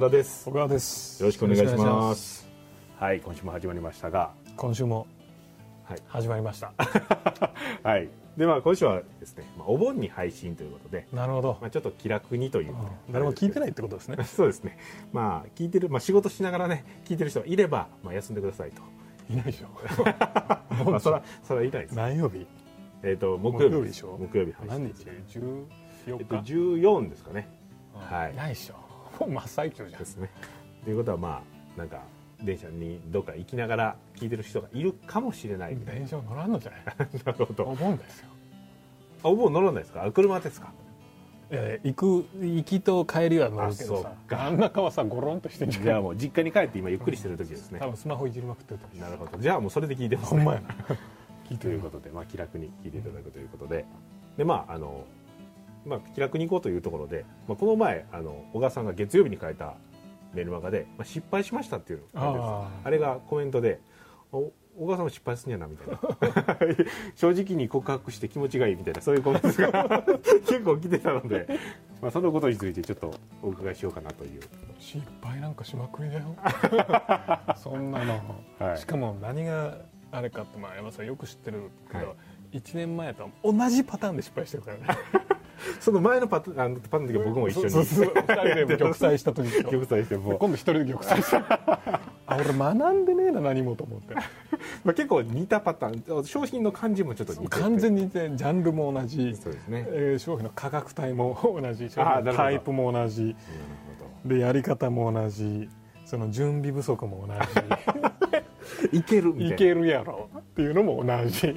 山田です。小川です。よろしくお願いします。はい今週も始まりましたが。今週もはい。始まりました。はい。でまあ今週はですね、まあ、お盆に配信ということで、なるほど。まあ、ちょっと気楽にという、うん。誰も聞いてないってことですね。そうですね。まあ聞いてる、まあ、仕事しながらね聞いてる人がいれば、まあ、休んでくださいと。いないでしょ。まあそらそらいないです。何曜日？えっ、と木曜日木曜日でしょ。木曜日配信何日？14えっ日、と14ですかね。うん。はいい。ないでしょもう真っ最中じゃん。ですねということはまあなんか電車にどっか行きながら聞いてる人がいるかもしれないみたい電車乗らんのじゃない？な なるほど。お盆ですよ。あお盆乗らないですか？あ車ですか？いやいや行く行きと帰りは乗るけどあそさっか。真ん中はさゴロンとしてんじゃんじゃあもう実家に帰って今ゆっくりしてる時ですね。多分スマホいじりまくってる時なるほど。じゃあもうそれで聞いてますね。ほんまやな。聞いてるということで、まあ、気楽に聞いていただくということで。でまああの、まあ、気楽に行こうというところで、まあ、この前あの小川さんが月曜日に書いたメールマガで、まあ、失敗しましたっていうああれがコメントでお小川さんも失敗すんやなみたいな。正直に告白して気持ちがいいみたいなそういうコメントが 結構来てたので、まあ、そのことについてちょっとお伺いしようかなという。失敗なんかしまくりだよ。そんなの、はい。しかも何があれかって、まあ、山さんよく知ってるけど、はい。1年前と同じパターンで失敗してるからね その前のパタあのパターンの時は僕も一緒に。そうそうそう。2人で玉砕した時玉砕してもう。今度一人で玉砕した。あ俺学んでねえな何もと思って。まあ、結構似たパターン。商品の感じもちょっと似てて完全に似てジャンルも同じ、そうですね。えー商品の価格帯も同じ。商品のタイプも同じ。でやり方も同じ。その準備不足も同ほどいけるいけるやろっていうのも同じ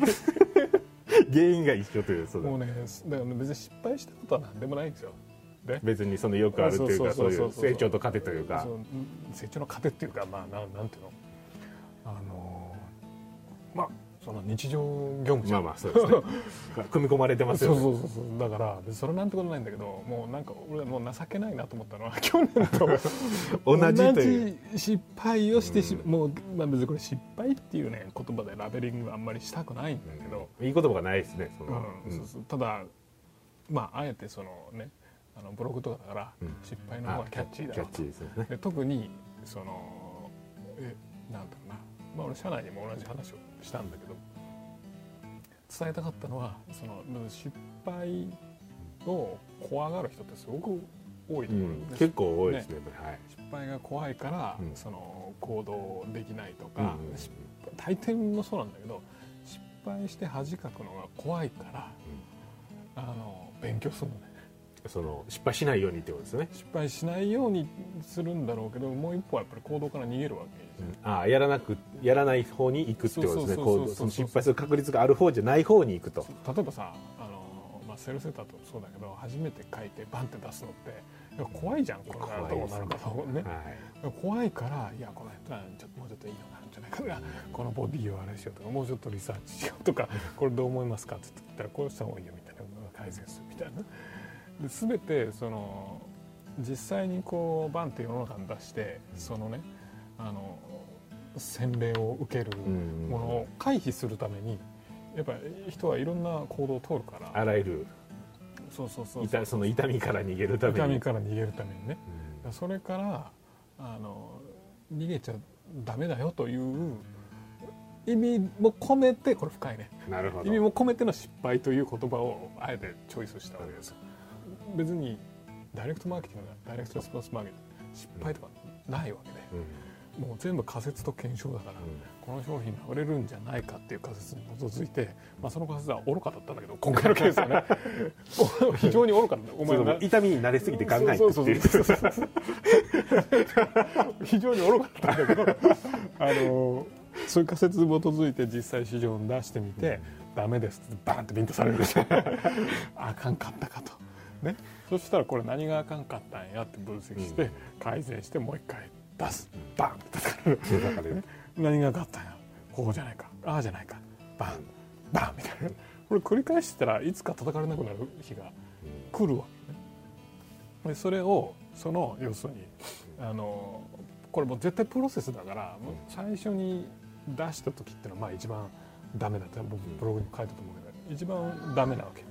原因が一緒というそうだ。もうねだから別に失敗したことは何でもないんですよ。で別にそのよくあるというかそそうういそう成長と糧というか。成長の糧っていうかまあなんなんていうの？あのーまあその日常業務じゃん。まあまあそうですね。組み込まれてますよね。そうそうそうそう。だからそれなんてことないんだけどもうなんか俺はもう情けないなと思ったのは 去年と。同じという同じ失敗をしてし、もう、まあ、別にこれ失敗っていうね言葉でラベリングはあんまりしたくないんだけど、いい言葉がないですねその。うん。そうそう。ただまああえてそのねあのブログとかだから、うん。失敗の方がキャッチーだ。キャッチーですよね。で特にそのえなんだろうな、まあ、俺社内にも同じ話をしたんだけど伝えたかったのはその失敗を怖がる人ってすごく多いとう思うんです、ん。結構多いですねはい。失敗が怖いから、うん。その行動できないとか、うんうん大抵もそうなんだけど失敗して恥かくのが怖いから、あの勉強するのね。その失敗しないようにってことですよね。失敗しないようにするんだろうけどもう一歩はやっぱり行動から逃げるわけですよ。ああやらなくやらない方に行くってことですね。こうその失敗する確率がある方じゃない方に行くと。例えばさあの、まあ、セールセーターとそうだけど初めて書いてバンって出すのって怖いじゃんこれ。がどうなるかとね。はい。怖いからいやこの人はちょっともうちょっといいのがあるんじゃないかなこのボディをあれしようとかもうちょっとリサーチしようとかこれどう思いますかって言ったらこうした方がいいよみたいな改善するみたいな。で全てその実際にこうバンって世の中に出してそのねあの洗礼を受けるうんものを回避するためにやっぱり人はいろんな行動を取るから。あらゆるそうそうそう痛その痛みから逃げるために。痛みから逃げるためにね。うん。それからあの逃げちゃダメだよという意味も込めてこれ深いね。なるほど。意味も込めての失敗という言葉をあえてチョイスしたわけです。よ別にダイレクトマーケティングだ。ダイレクトレスポンスマーケティング。失敗とかないわけで、うんもう全部仮説と検証だから、この商品が売れるんじゃないかっていう仮説に基づいて、まあ、その仮説は愚かだったんだけど今回のケースはね 非常に愚かだったおお前な前痛みに慣れすぎて考えてそうそうっていうそう。そうそう非常に愚かだったんだけど あのそういう仮説に基づいて実際市場に出してみて、ダメですってバーンってビンタされる。んですよあかんかったかと。ね、そしたらこれ何があかんかったんやって分析して、改善してもう一回出すバンって叩かれる。何があったんや。こうじゃないか。ああじゃないか。バン。バンみたいな。これ繰り返してたらいつか叩かれなくなる日が来るわけね。でそれをその要するにあのこれもう絶対プロセスだから最初に出した時っていうのはまあ一番ダメだって僕ブログに書いたと思うけど一番ダメなわけ。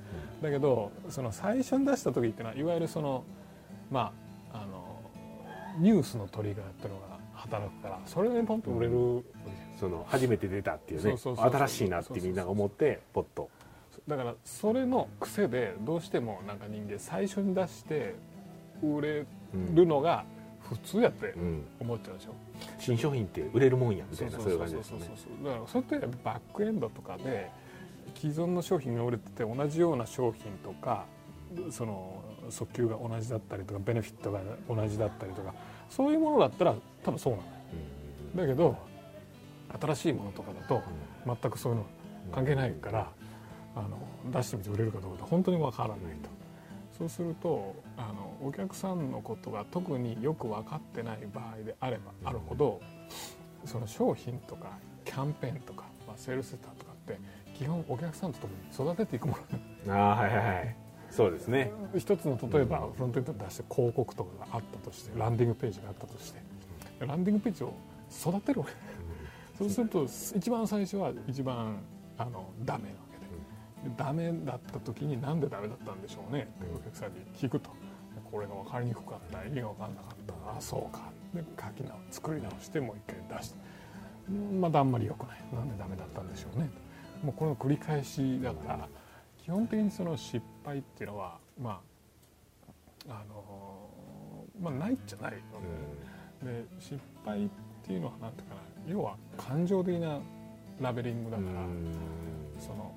だけどその最初に出した時っていうのはいわゆるそのまあニュースのトリガーっていうのが働くからそれでポンと売れる。わけじゃんその初めて出たっていうね新しいなってみんなが思ってポッと。だからそれの癖でどうしてもなんか人間最初に出して売れるのが普通やってうん思っちゃうでしょ、新商品って売れるもんやみたいなそういう感じですそう。よねそうそうだからそれってバックエンドとかで既存の商品が売れてて同じような商品とかその訴求が同じだったりとかベネフィットが同じだったりとかそういうものだったら多分そうなのよ。だけど新しいものとかだと全くそういうの関係ないからあの出してみて売れるかどうか本当にわからないと。そうするとあのお客さんのことが特によく分かってない場合であればあるほどその商品とかキャンペーンとか、まあ、セールスセンターとかって基本お客さんと共に育てていくもの。ああはいはいはいそうですね。一つの例えばフロントエンドに出して広告とかがあったとしてランディングページがあったとしてランディングページを育てるわけ。そうすると一番最初は一番あのダメなわけで。でダメだった時になんでダメだったんでしょうね。ってお客さんに聞くと。これが分かりにくかった。意味が分かんなかった。あそうか。で書き直作り直してもう一回出して。まだあんまり良くない。なんでダメだったんでしょうね。もうこれの繰り返しだから基本的にその失敗っていうのはまああのまあないっちゃない。のでで失敗っていうのは何ていうかな。要は感情的なラベリングだから、その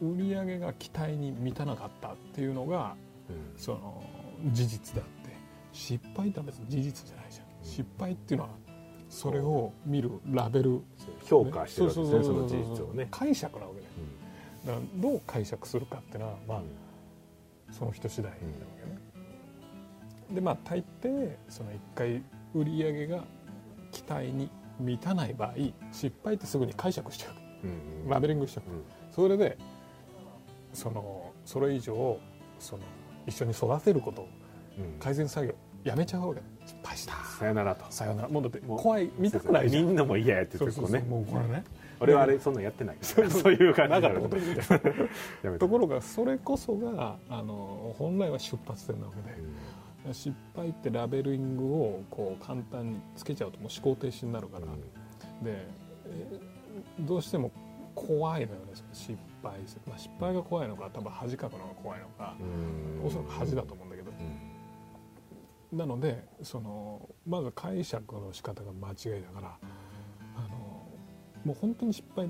売り上げが期待に満たなかったっていうのがその事実であって。失敗って別に事実じゃないじゃん、失敗っていうのはそれを見るラベル。評価してるわけですねその事実をね。解釈なわけだよだからどう解釈するかっていうのはまあその人次第なわけね、でまあ大抵その一回売り上げが期待に満たない場合失敗ってすぐに解釈しちゃう。んうラベリングしちゃう。それでそのそれ以上その一緒に育てることをうん。改善作業やめちゃうわけ。失敗した。さよならと。さよなら。もうだって怖い。見たくないみんなも嫌やってそうそうそう言ってこう。ねもうこれね俺はあれそんなんやってないそういう感じなかこと言うみたいなところがそれこそがあの本来は出発点なわけで失敗ってラベリングをこう簡単につけちゃうともう思考停止になるから、でえーどうしても怖いのよね失敗。する、まあ、失敗が怖いのか多分恥かくのが怖いのか、おそらく恥だと思うんだけど、なのでそのまず解釈の仕方が間違いだからもう本当に失敗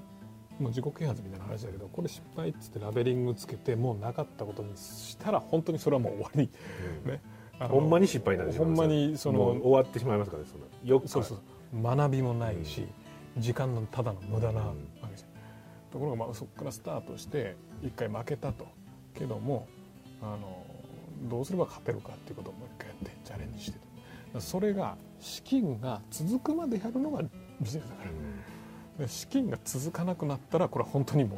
もう自己啓発みたいな話だけどこれ失敗っつってラベリングつけてもうなかったことにしたら本当にそれはもう終わり、ね。あのほんまに失敗になってしまほんまにその終わってしまいますからねそのよくそうそう。学びもないし、時間のただの無駄なわけじゃん、ところがまあそこからスタートして一回負けたと。けどもあのどうすれば勝てるかっていうことをもう一回やってチャレンジしてと。それが資金が続くまでやるのがビジネスだから、で資金が続かなくなったらこれは本当にも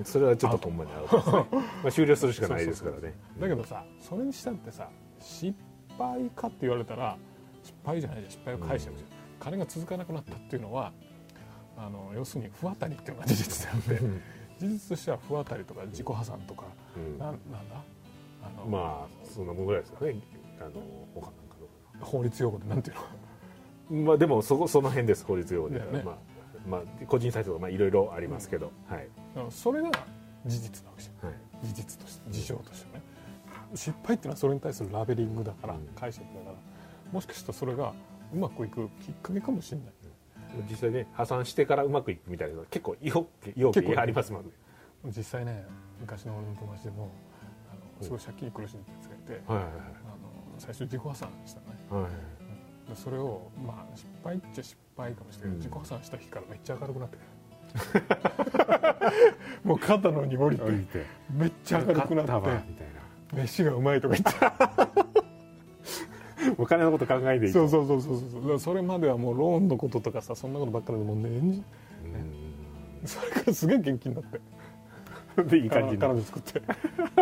うそれはちょっとほんまにアウトですね。まあ終了するしかないですからね。だけどさそれにしたってさ失敗かって言われたら失敗じゃないじゃん。失敗を解釈じゃん、金が続かなくなったっていうのはあの要するに不当たりっていうのが事実で。あって事実としては不当たりとか自己破産とか、うん。なんなんだ？あの、まあそんなもんぐらいですかね。あの他なんか法律用語でなんていうの？のまあでもそこその辺です法律用語で、ね。まあまあ個人サイトとかまあいろいろありますけど、はい。それが事実なわけじゃん。はい。事実として事象としてね。失敗っていうのはそれに対するラベリングだから、うん。解釈だからもしかしたらそれがうまくいくきっかけかもしれない。実際ね破産してからうまくいくみたいなの結構よよ結構くありますもんね。実際ね昔の俺の友達でもあのすごい借金に苦しんでるやつがいて、はいはいあの最初自己破産したのね。はいはいでそれをまあ失敗っちゃ失敗かもしれない。けど、うん。自己破産した日からめっちゃ明るくなってる。もう肩の荷降りてめっちゃ明るくな勝ってみたいな。飯がうまいとか言って。お金のこと考えていいそうそうそうそうそう。それまではもうローンのこととかさそんなことばっかりでもう年うん。それからすげえ元気になってでいい感じ彼の女作って。う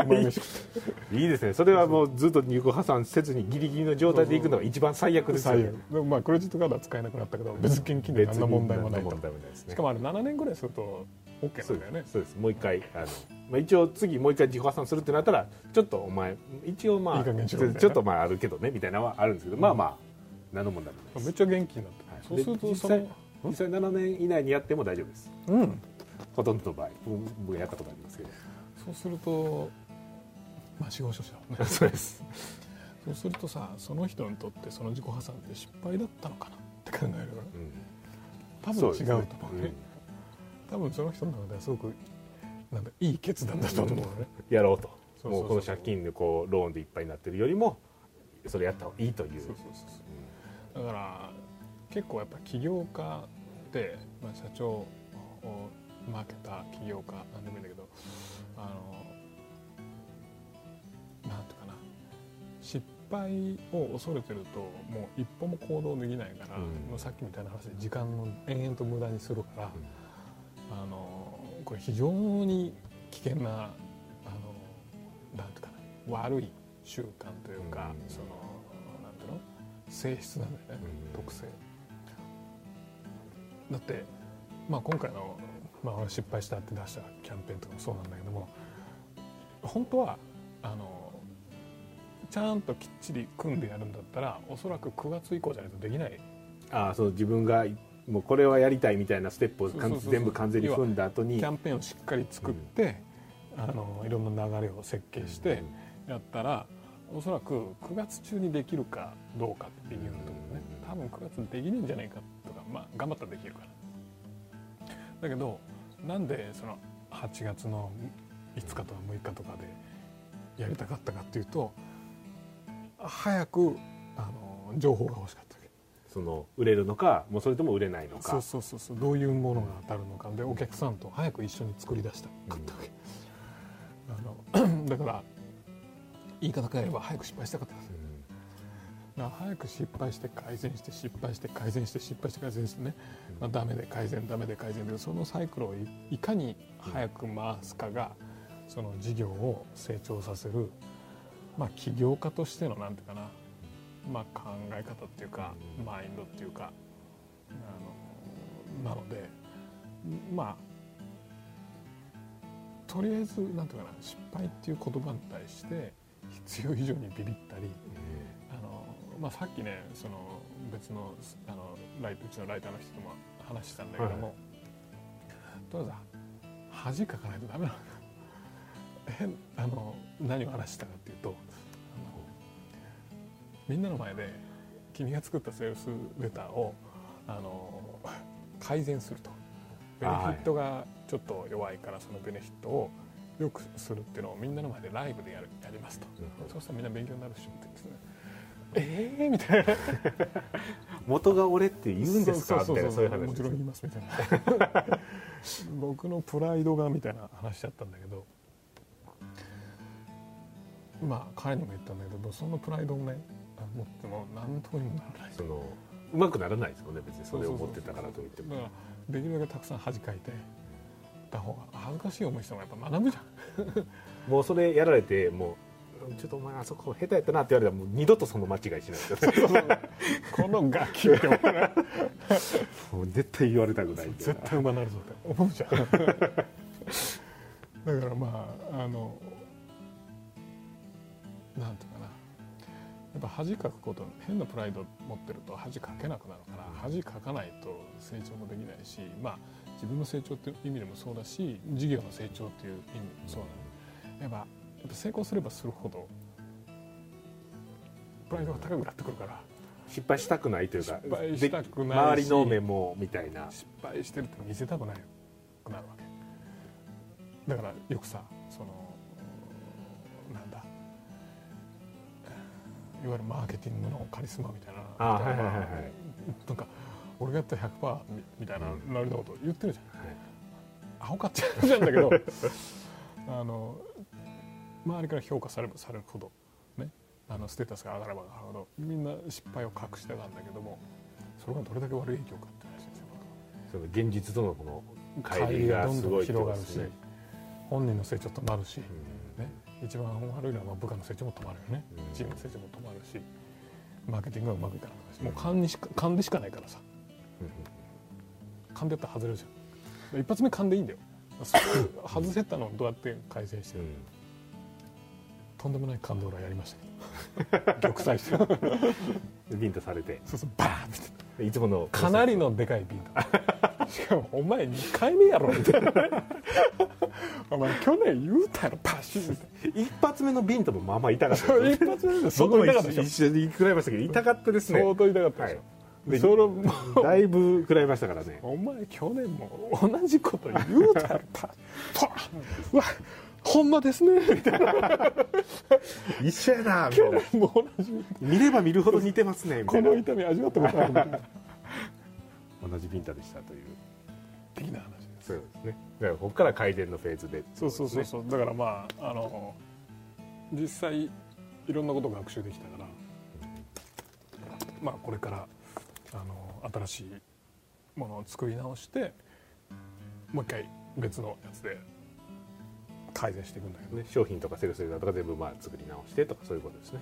まい飯食って。いいですね。それはもうずっと入庫破産せずにギリギリの状態でいくのが一番最悪ですよ最ね悪。でもまあクレジットカードは使えなくなったけど別現金で何の問題もないと。問題もないですね。しかもあれ7年ぐらいすると OK そうんだよね。そうです。もう一回あの、まあ、一応次もう一回自己破産するってなったらちょっとお前一応まあちょっとまああるけどねみたいなのはあるんですけど、まあまあ何の問題もないめっちゃ元気になって、はいそうするとその際実際7年以内にやっても大丈夫です。うんほとんどの場合僕僕やったことありますけど。そうするとまあ司法書士だもんね。そうです。そうするとさその人にとってその自己破産って失敗だったのかなって考えるから多分違うと思うね。多分その人の中ではすごくなんだいい決断だったと思うのね。やろうと。もうこの借金でこうローンでいっぱいになってるよりもそれやった方がいいという。だから結構やっぱ起業家って、まあ、社長をマーケター起業家なんでもいいんだけどあのなんていうかな。失敗を恐れてるともう一歩も行動できないから、うん。もうさっきみたいな話で時間を延々と無駄にするから、あのこれ非常に危険なあのなんていうかな。悪い習慣というか、うん。そのなんていうの？性質なんだよね、うん。特性。だって、まあ、今回の、まあ、俺失敗したって出したキャンペーンとかもそうなんだけども本当はあのちゃんときっちり組んでやるんだったらおそらく9月以降じゃないとできない。ああそう自分がもうこれはやりたいみたいなステップを全部完全に踏んだ後にキャンペーンをしっかり作って、あのいろんな流れを設計してやったらおそらく9月中にできるかどうかっていうところね。多分9月にできねえんじゃないかとかまあ頑張ったらできるからだけどなんでその8月の5日とか6日とかでやりたかったかっていうと早くあの情報が欲しかったわけ。その売れるのかもうそれとも売れないのか。そうそうそうそう。どういうものが当たるのか。でお客さんと早く一緒に作り出したかったわけ、あの だから言い方変えれば早く失敗したかったんですだから早く失敗して改善して失敗して改善して失敗して改善してね、まあ、ダメで改善ダメで改善でそのサイクルをいいかに早く回すかがその事業を成長させる、まあ、起業家としてのなんていうかな、まあ、考え方っていうかマインドっていうかあのなのでまあとりあえずなんていうかな失敗っていう言葉に対して必要以上にビビったりまあ、さっきねその別のあのライトうちのライターの人とも話したんだけども、とりあえず恥かかないとダメなの。変あの何を話したかっていうとみんなの前で君が作ったセールスレターをあの改善すると。ベネフィットがちょっと弱いからそのベネフィットを良くするっていうのをみんなの前でライブでやるやりますと、そうしたらみんな勉強になるでしょって言ってねええー、みたいな。元が俺って言うんですか？みたいなそういう話。もちろん言いますみたいな。僕のプライドがみたいな話だったんだけど。まあ彼にも言ったんだけどそのプライドをね持っても何ともにもならない。そのうまくならないですもんね別に。それを持ってたからといっても。だからできるだけたくさん恥かいてた方が恥ずかしい思いしてもやっぱ学ぶじゃん。もうそれやられてもうちょっとお前あそこ下手やったなって言われたらもう二度とその間違いしないですよね。このガキって思うな。もう絶対言われたくない。絶対馬なるぞって。思うじゃん。だからまああのなんていうかな。やっぱ恥かくこと変なプライド持ってると恥かけなくなるから恥かかないと成長もできないしまあ自分の成長っていう意味でもそうだし事業の成長っていう意味もそうなのやっぱやっぱ成功すればするほどプライドが高くなってくるから。失敗したくないというか失敗したくない周りの目もみたいな。失敗してるって見せたくないくなるわけ。だからよくさそのなんだいわゆるマーケティングのカリスマみたいなあはいはいはいはい。なんか俺がやったら100%みみたいなノリのこと言ってるじゃん、はい。アホかって話なんだけど あの周りから評価されればされるほどねあのステータスが上がれば上がるほどみんな失敗を隠してたんだけどもそれがどれだけ悪い影響かって話ですよ。その現実とのこの乖離がどんどん広がるしね本人の成長止まるし、うん。ね、一番悪いのはまあ部下の成長も止まるよね、うん。チームの成長も止まるしマーケティングがうまくいかなくなるしもう勘にしか勘でしかないからさ。勘でやったら外れるじゃん。一発目勘でいいんだよ。外せたのをどうやって改善してる、うんとんでもない感動がやりましたけど。玉砕して。でビンタされて。そうそうバーンって。いつもの。かなりのでかいビンタ。しかもお前2回目やろ。みたいなお前去年言うたやろパシッ。一発目のビンタもまあまあ痛かったなです一発目で相当痛かったでしょ。一緒に食らいましたけど痛かったですね。相当痛かったでしょ、はい。でそれもだいぶ食らいましたからね。お前去年も同じこと言うたやろパパうわほんまですね。みたいな一緒やなみたい去な同じ。見れば見るほど似てますねみたいな。この痛み味わったことあるみたい。な 同じビンタでしたという。的な話です。そうですね。だからここから改善のフェーズでそうそうそうそう。だからまああの実際いろんなことが学習できたからまあこれからあの新しいものを作り直してもう一回別のやつで改善していくんだけどね、商品とかセルスレーダーとか全部まあ作り直してとかそういうことですね。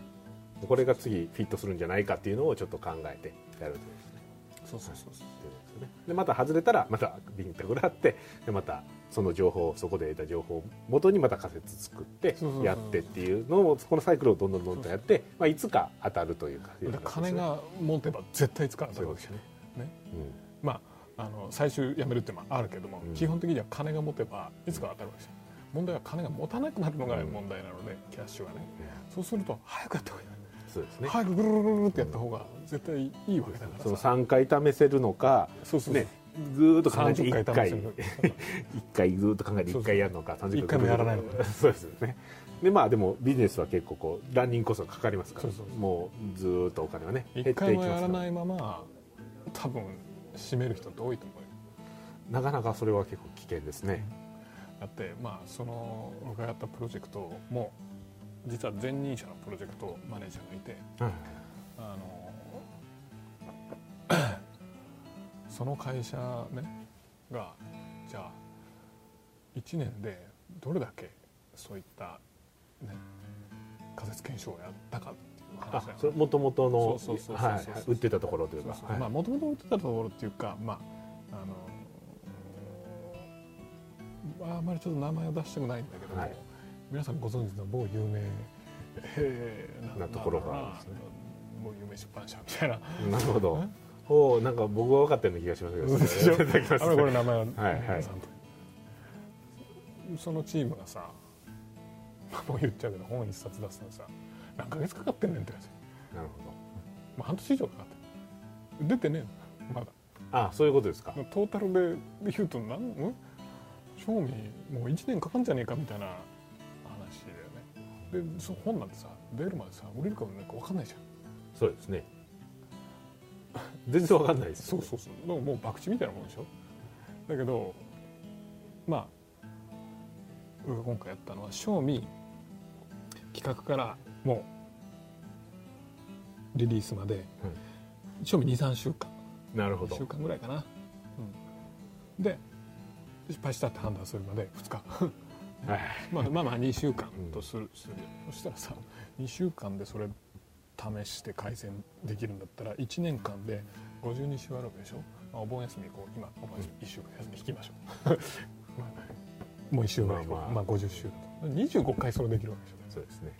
これが次フィットするんじゃないかっていうのをちょっと考えてやるというですね。そうそうそうそう。っていうことでねでまた外れたらまたビンタ食らってでまたその情報そこで得た情報を元にまた仮説作ってやってっていうのをこのサイクルをどんどんどんどんやって、まあ、いつか当たるというか金が持てば絶対使うそういうことですね、ね。うん。まああの最終やめるっていうのもあるけども、うん。基本的には金が持てばいつか当たるわけですよ問題は金が持たなくなるのが問題なので、キャッシュがね。そうすると早くやった方がい。いそうですね、早くぐるるるるってやった方が絶対いいわけだからそのさ3回試せるのかそうそうねずーっと考えて30 1回回試せる。一回ずーっと考えて1回やるのか30一回もやらないのか。そうですよね。でまあでもビジネスは結構こうランニングコストがかかりますから。そうそう。そうもうずーっとお金はね減って一いきますから。回もやらないまま多分閉める人って多いと思うよ。なかなかそれは結構危険ですねだってまあその僕がやったプロジェクトも実は前任者のプロジェクトマネージャーがいてあの その会社ねがじゃあ1年でどれだけそういった、ね、仮説検証をやったかもともとの売ってたところというか。もともと売ってたところっていうかまああああまりちょっと名前を出したくないんだけども、はい。皆さんご存知の某有名えーなところが。あるんですね某有名出版社みたいな。なるほど。え？おおなんか僕は分かったような気がしますけど。でしょ？いただきますあれこれ名前は、はいはい。皆さんとそのチームがさまあもう言っちゃうけど本一冊出すのにさ何ヶ月かかってんねんって感じ、なるほまあ、半年以上かかってる出てねえのまだ。どあそういうことですか。トータルで言うとなん？ん？賞味もう1年かかんじゃねえかみたいな話だよね。でその本なんてさ出るまでさ売れるか売れないか分かんないじゃん。そうですね。全然分かんないですそうそうそう。だからもう博打みたいなもんでしょ？だけどまあ僕が今回やったのは賞味企画からもうリリースまで賞味23週間。1なるほど。週間ぐらいかな、うん、で失敗したって判断するまで2日。はい。まあまあまあ2週間とする,、する。そしたらさ2週間でそれ試して改善できるんだったら1年間で52週あるわけでしょ、まあ、お盆休みこう。今お盆休み。1週間休み引きましょう、まあ、もう1週間、まあまあまあ。まあ、50週。だと25回それできるわけでしょ。そうですね。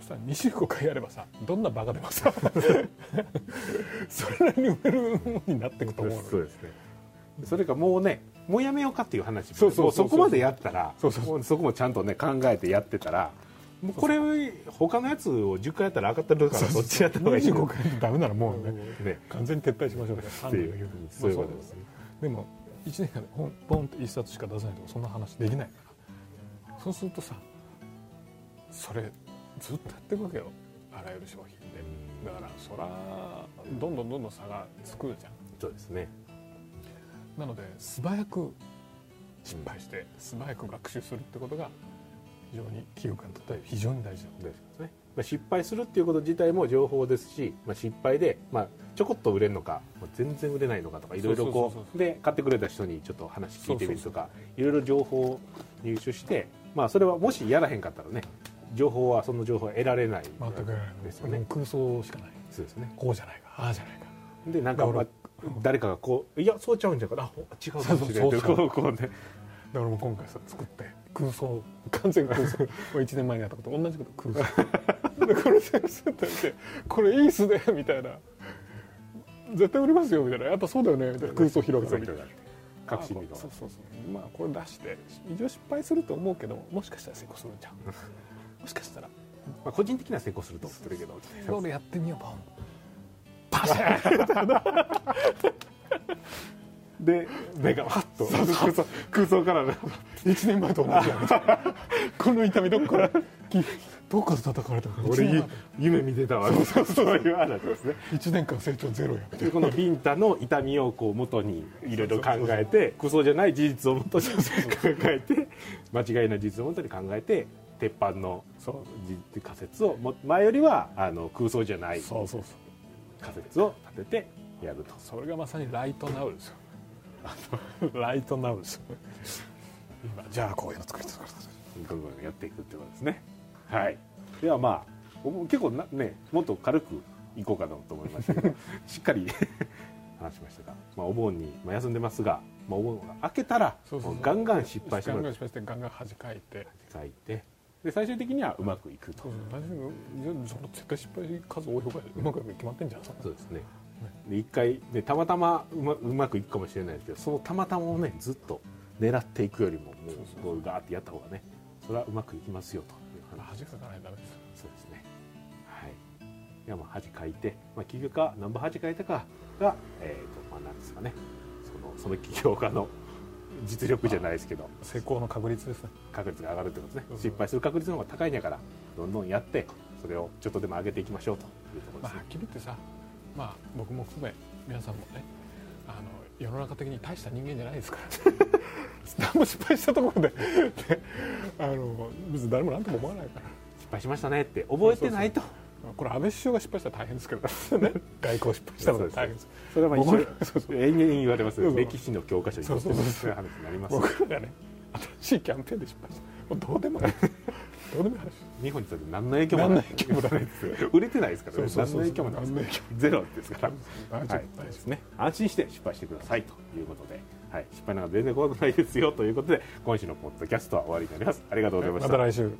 そしたら25回やればさどんなバカでもさ それなりに売れるものになっていくと思うそうですね。それかもうねもうやめようかっていう話もそうそうそこまでやったらそうそうそう。もそこもちゃんとね考えてやってたらもうこれ他のやつを10回やったら上がってるからそっちやった方がいい。25回でダメならもうねね。完全に撤退しましょうとかっていうそういうことです。ねでも1年間でポンポンって1冊しか出さないとかそんな話できないから。そうするとさそれずっとやっていくわけよ。あらゆる商品で。だからそらどんどんどんどん差がつくじゃん。そうですねなので素早く失敗して素早く学習するってことが非常に企業家にとっては非常に大事なことですね。まあ、失敗するっていうこと自体も情報ですし、まあ、失敗で、まあ、ちょこっと売れるのか全然売れないのかとかいろいろこそうで買ってくれた人にちょっと話聞いてみるとかいろいろ情報を入手して、まあ、それはもしやらへんかったらね情報はその情報は得られない全くやらないですよね。空想しかない。そうですね。こうじゃないかああじゃないか。でなんか、まあ誰かがこういやそうちゃうんじゃかな。あ違うかもしれないそうそうそう。こうね。だからもう今回さ作って。空想。完全空想。もう1年前にやったこと同じこと。空想。でこれ先生って見てこれいいっすねみたいな。絶対売れますよみたいな。やっぱそうだよねみたいな。空想広げてみたいな確信にあそうそうそう。まあこれ出して一応失敗すると思うけどもしかしたら成功するんじゃんもしかしたらまあ、個人的には成功すると思ってるけど。それやってみよう。ボンパシャンで目がパッと空想空想からね1年前と同じやみたいなこの痛みどこから？きどこから叩かれたの俺1夢見てたわ。そうそういう話ですね。年間成長ゼロや。みたいでこのビンタの痛みをこう元にいろいろ考えて空想じゃない事実を元に考えて間違いない事実を元に考えて鉄板のそうじ仮説をも前よりはあの空想じゃない。そうそうそう仮説を立ててやると。それがまさにライトナウですよ。ライトナウですよ今じゃあこういうの作りたいやっていくってことですね。はい。ではまあお結構なねもっと軽くいこうかなと思いましたけどしっかり 話しましたが、まあ、お盆に、まあ、休んでますが、まあ、お盆が明けたらガンガン失敗してガンガン失敗してガンガン恥かいて。書いてで最終的にはうまくいくと。そうそう大丈夫その絶対失敗数多い方がうまくいくに決まってんじゃん。そうですね。で一回でたまたまうまうまくいくかもしれないですけどそのたまたまをねずっと狙っていくよりももそうそう。うこうガーってやった方がねそれはうまくいきますよという話。恥かかないとダメです。よそうですね。はい。ではまあ恥かいて、まあ、起業家何番恥かいたかがえっ、とまあなんですかね。そのその起業家の実力じゃないですけど。成功の確率ですね。確率が上がるってことですね。失敗する確率の方が高いんやからどんどんやってそれをちょっとでも上げていきましょうというところですね。まあはっきり言ってさまあ僕も含め皆さんもねあの世の中的に大した人間じゃないですから 何も失敗したところでであの別に誰も何とも思わないから。失敗しましたねって覚えてないとこれ安倍首相が失敗したら大変ですけどね。外交失敗したのが大変です。それはまあ一僕緒らそうそう。延々言われます歴史の教科書に載ってそうそうそう。そういう話になります僕らがね新しいキャンペーンで失敗した。もうどうでもいい。どうでもいい話。日本にとって何の影響もない。影響もない。ですよ売れてないですからね。そうそうそう何の影響もないゼロですから。大丈はい。夫ですね安心して失敗してくださいということで、はい、失敗なんか全然怖くないですよ。ということで今週のポッドキャストは終わりになります。ありがとうございました。夫また来週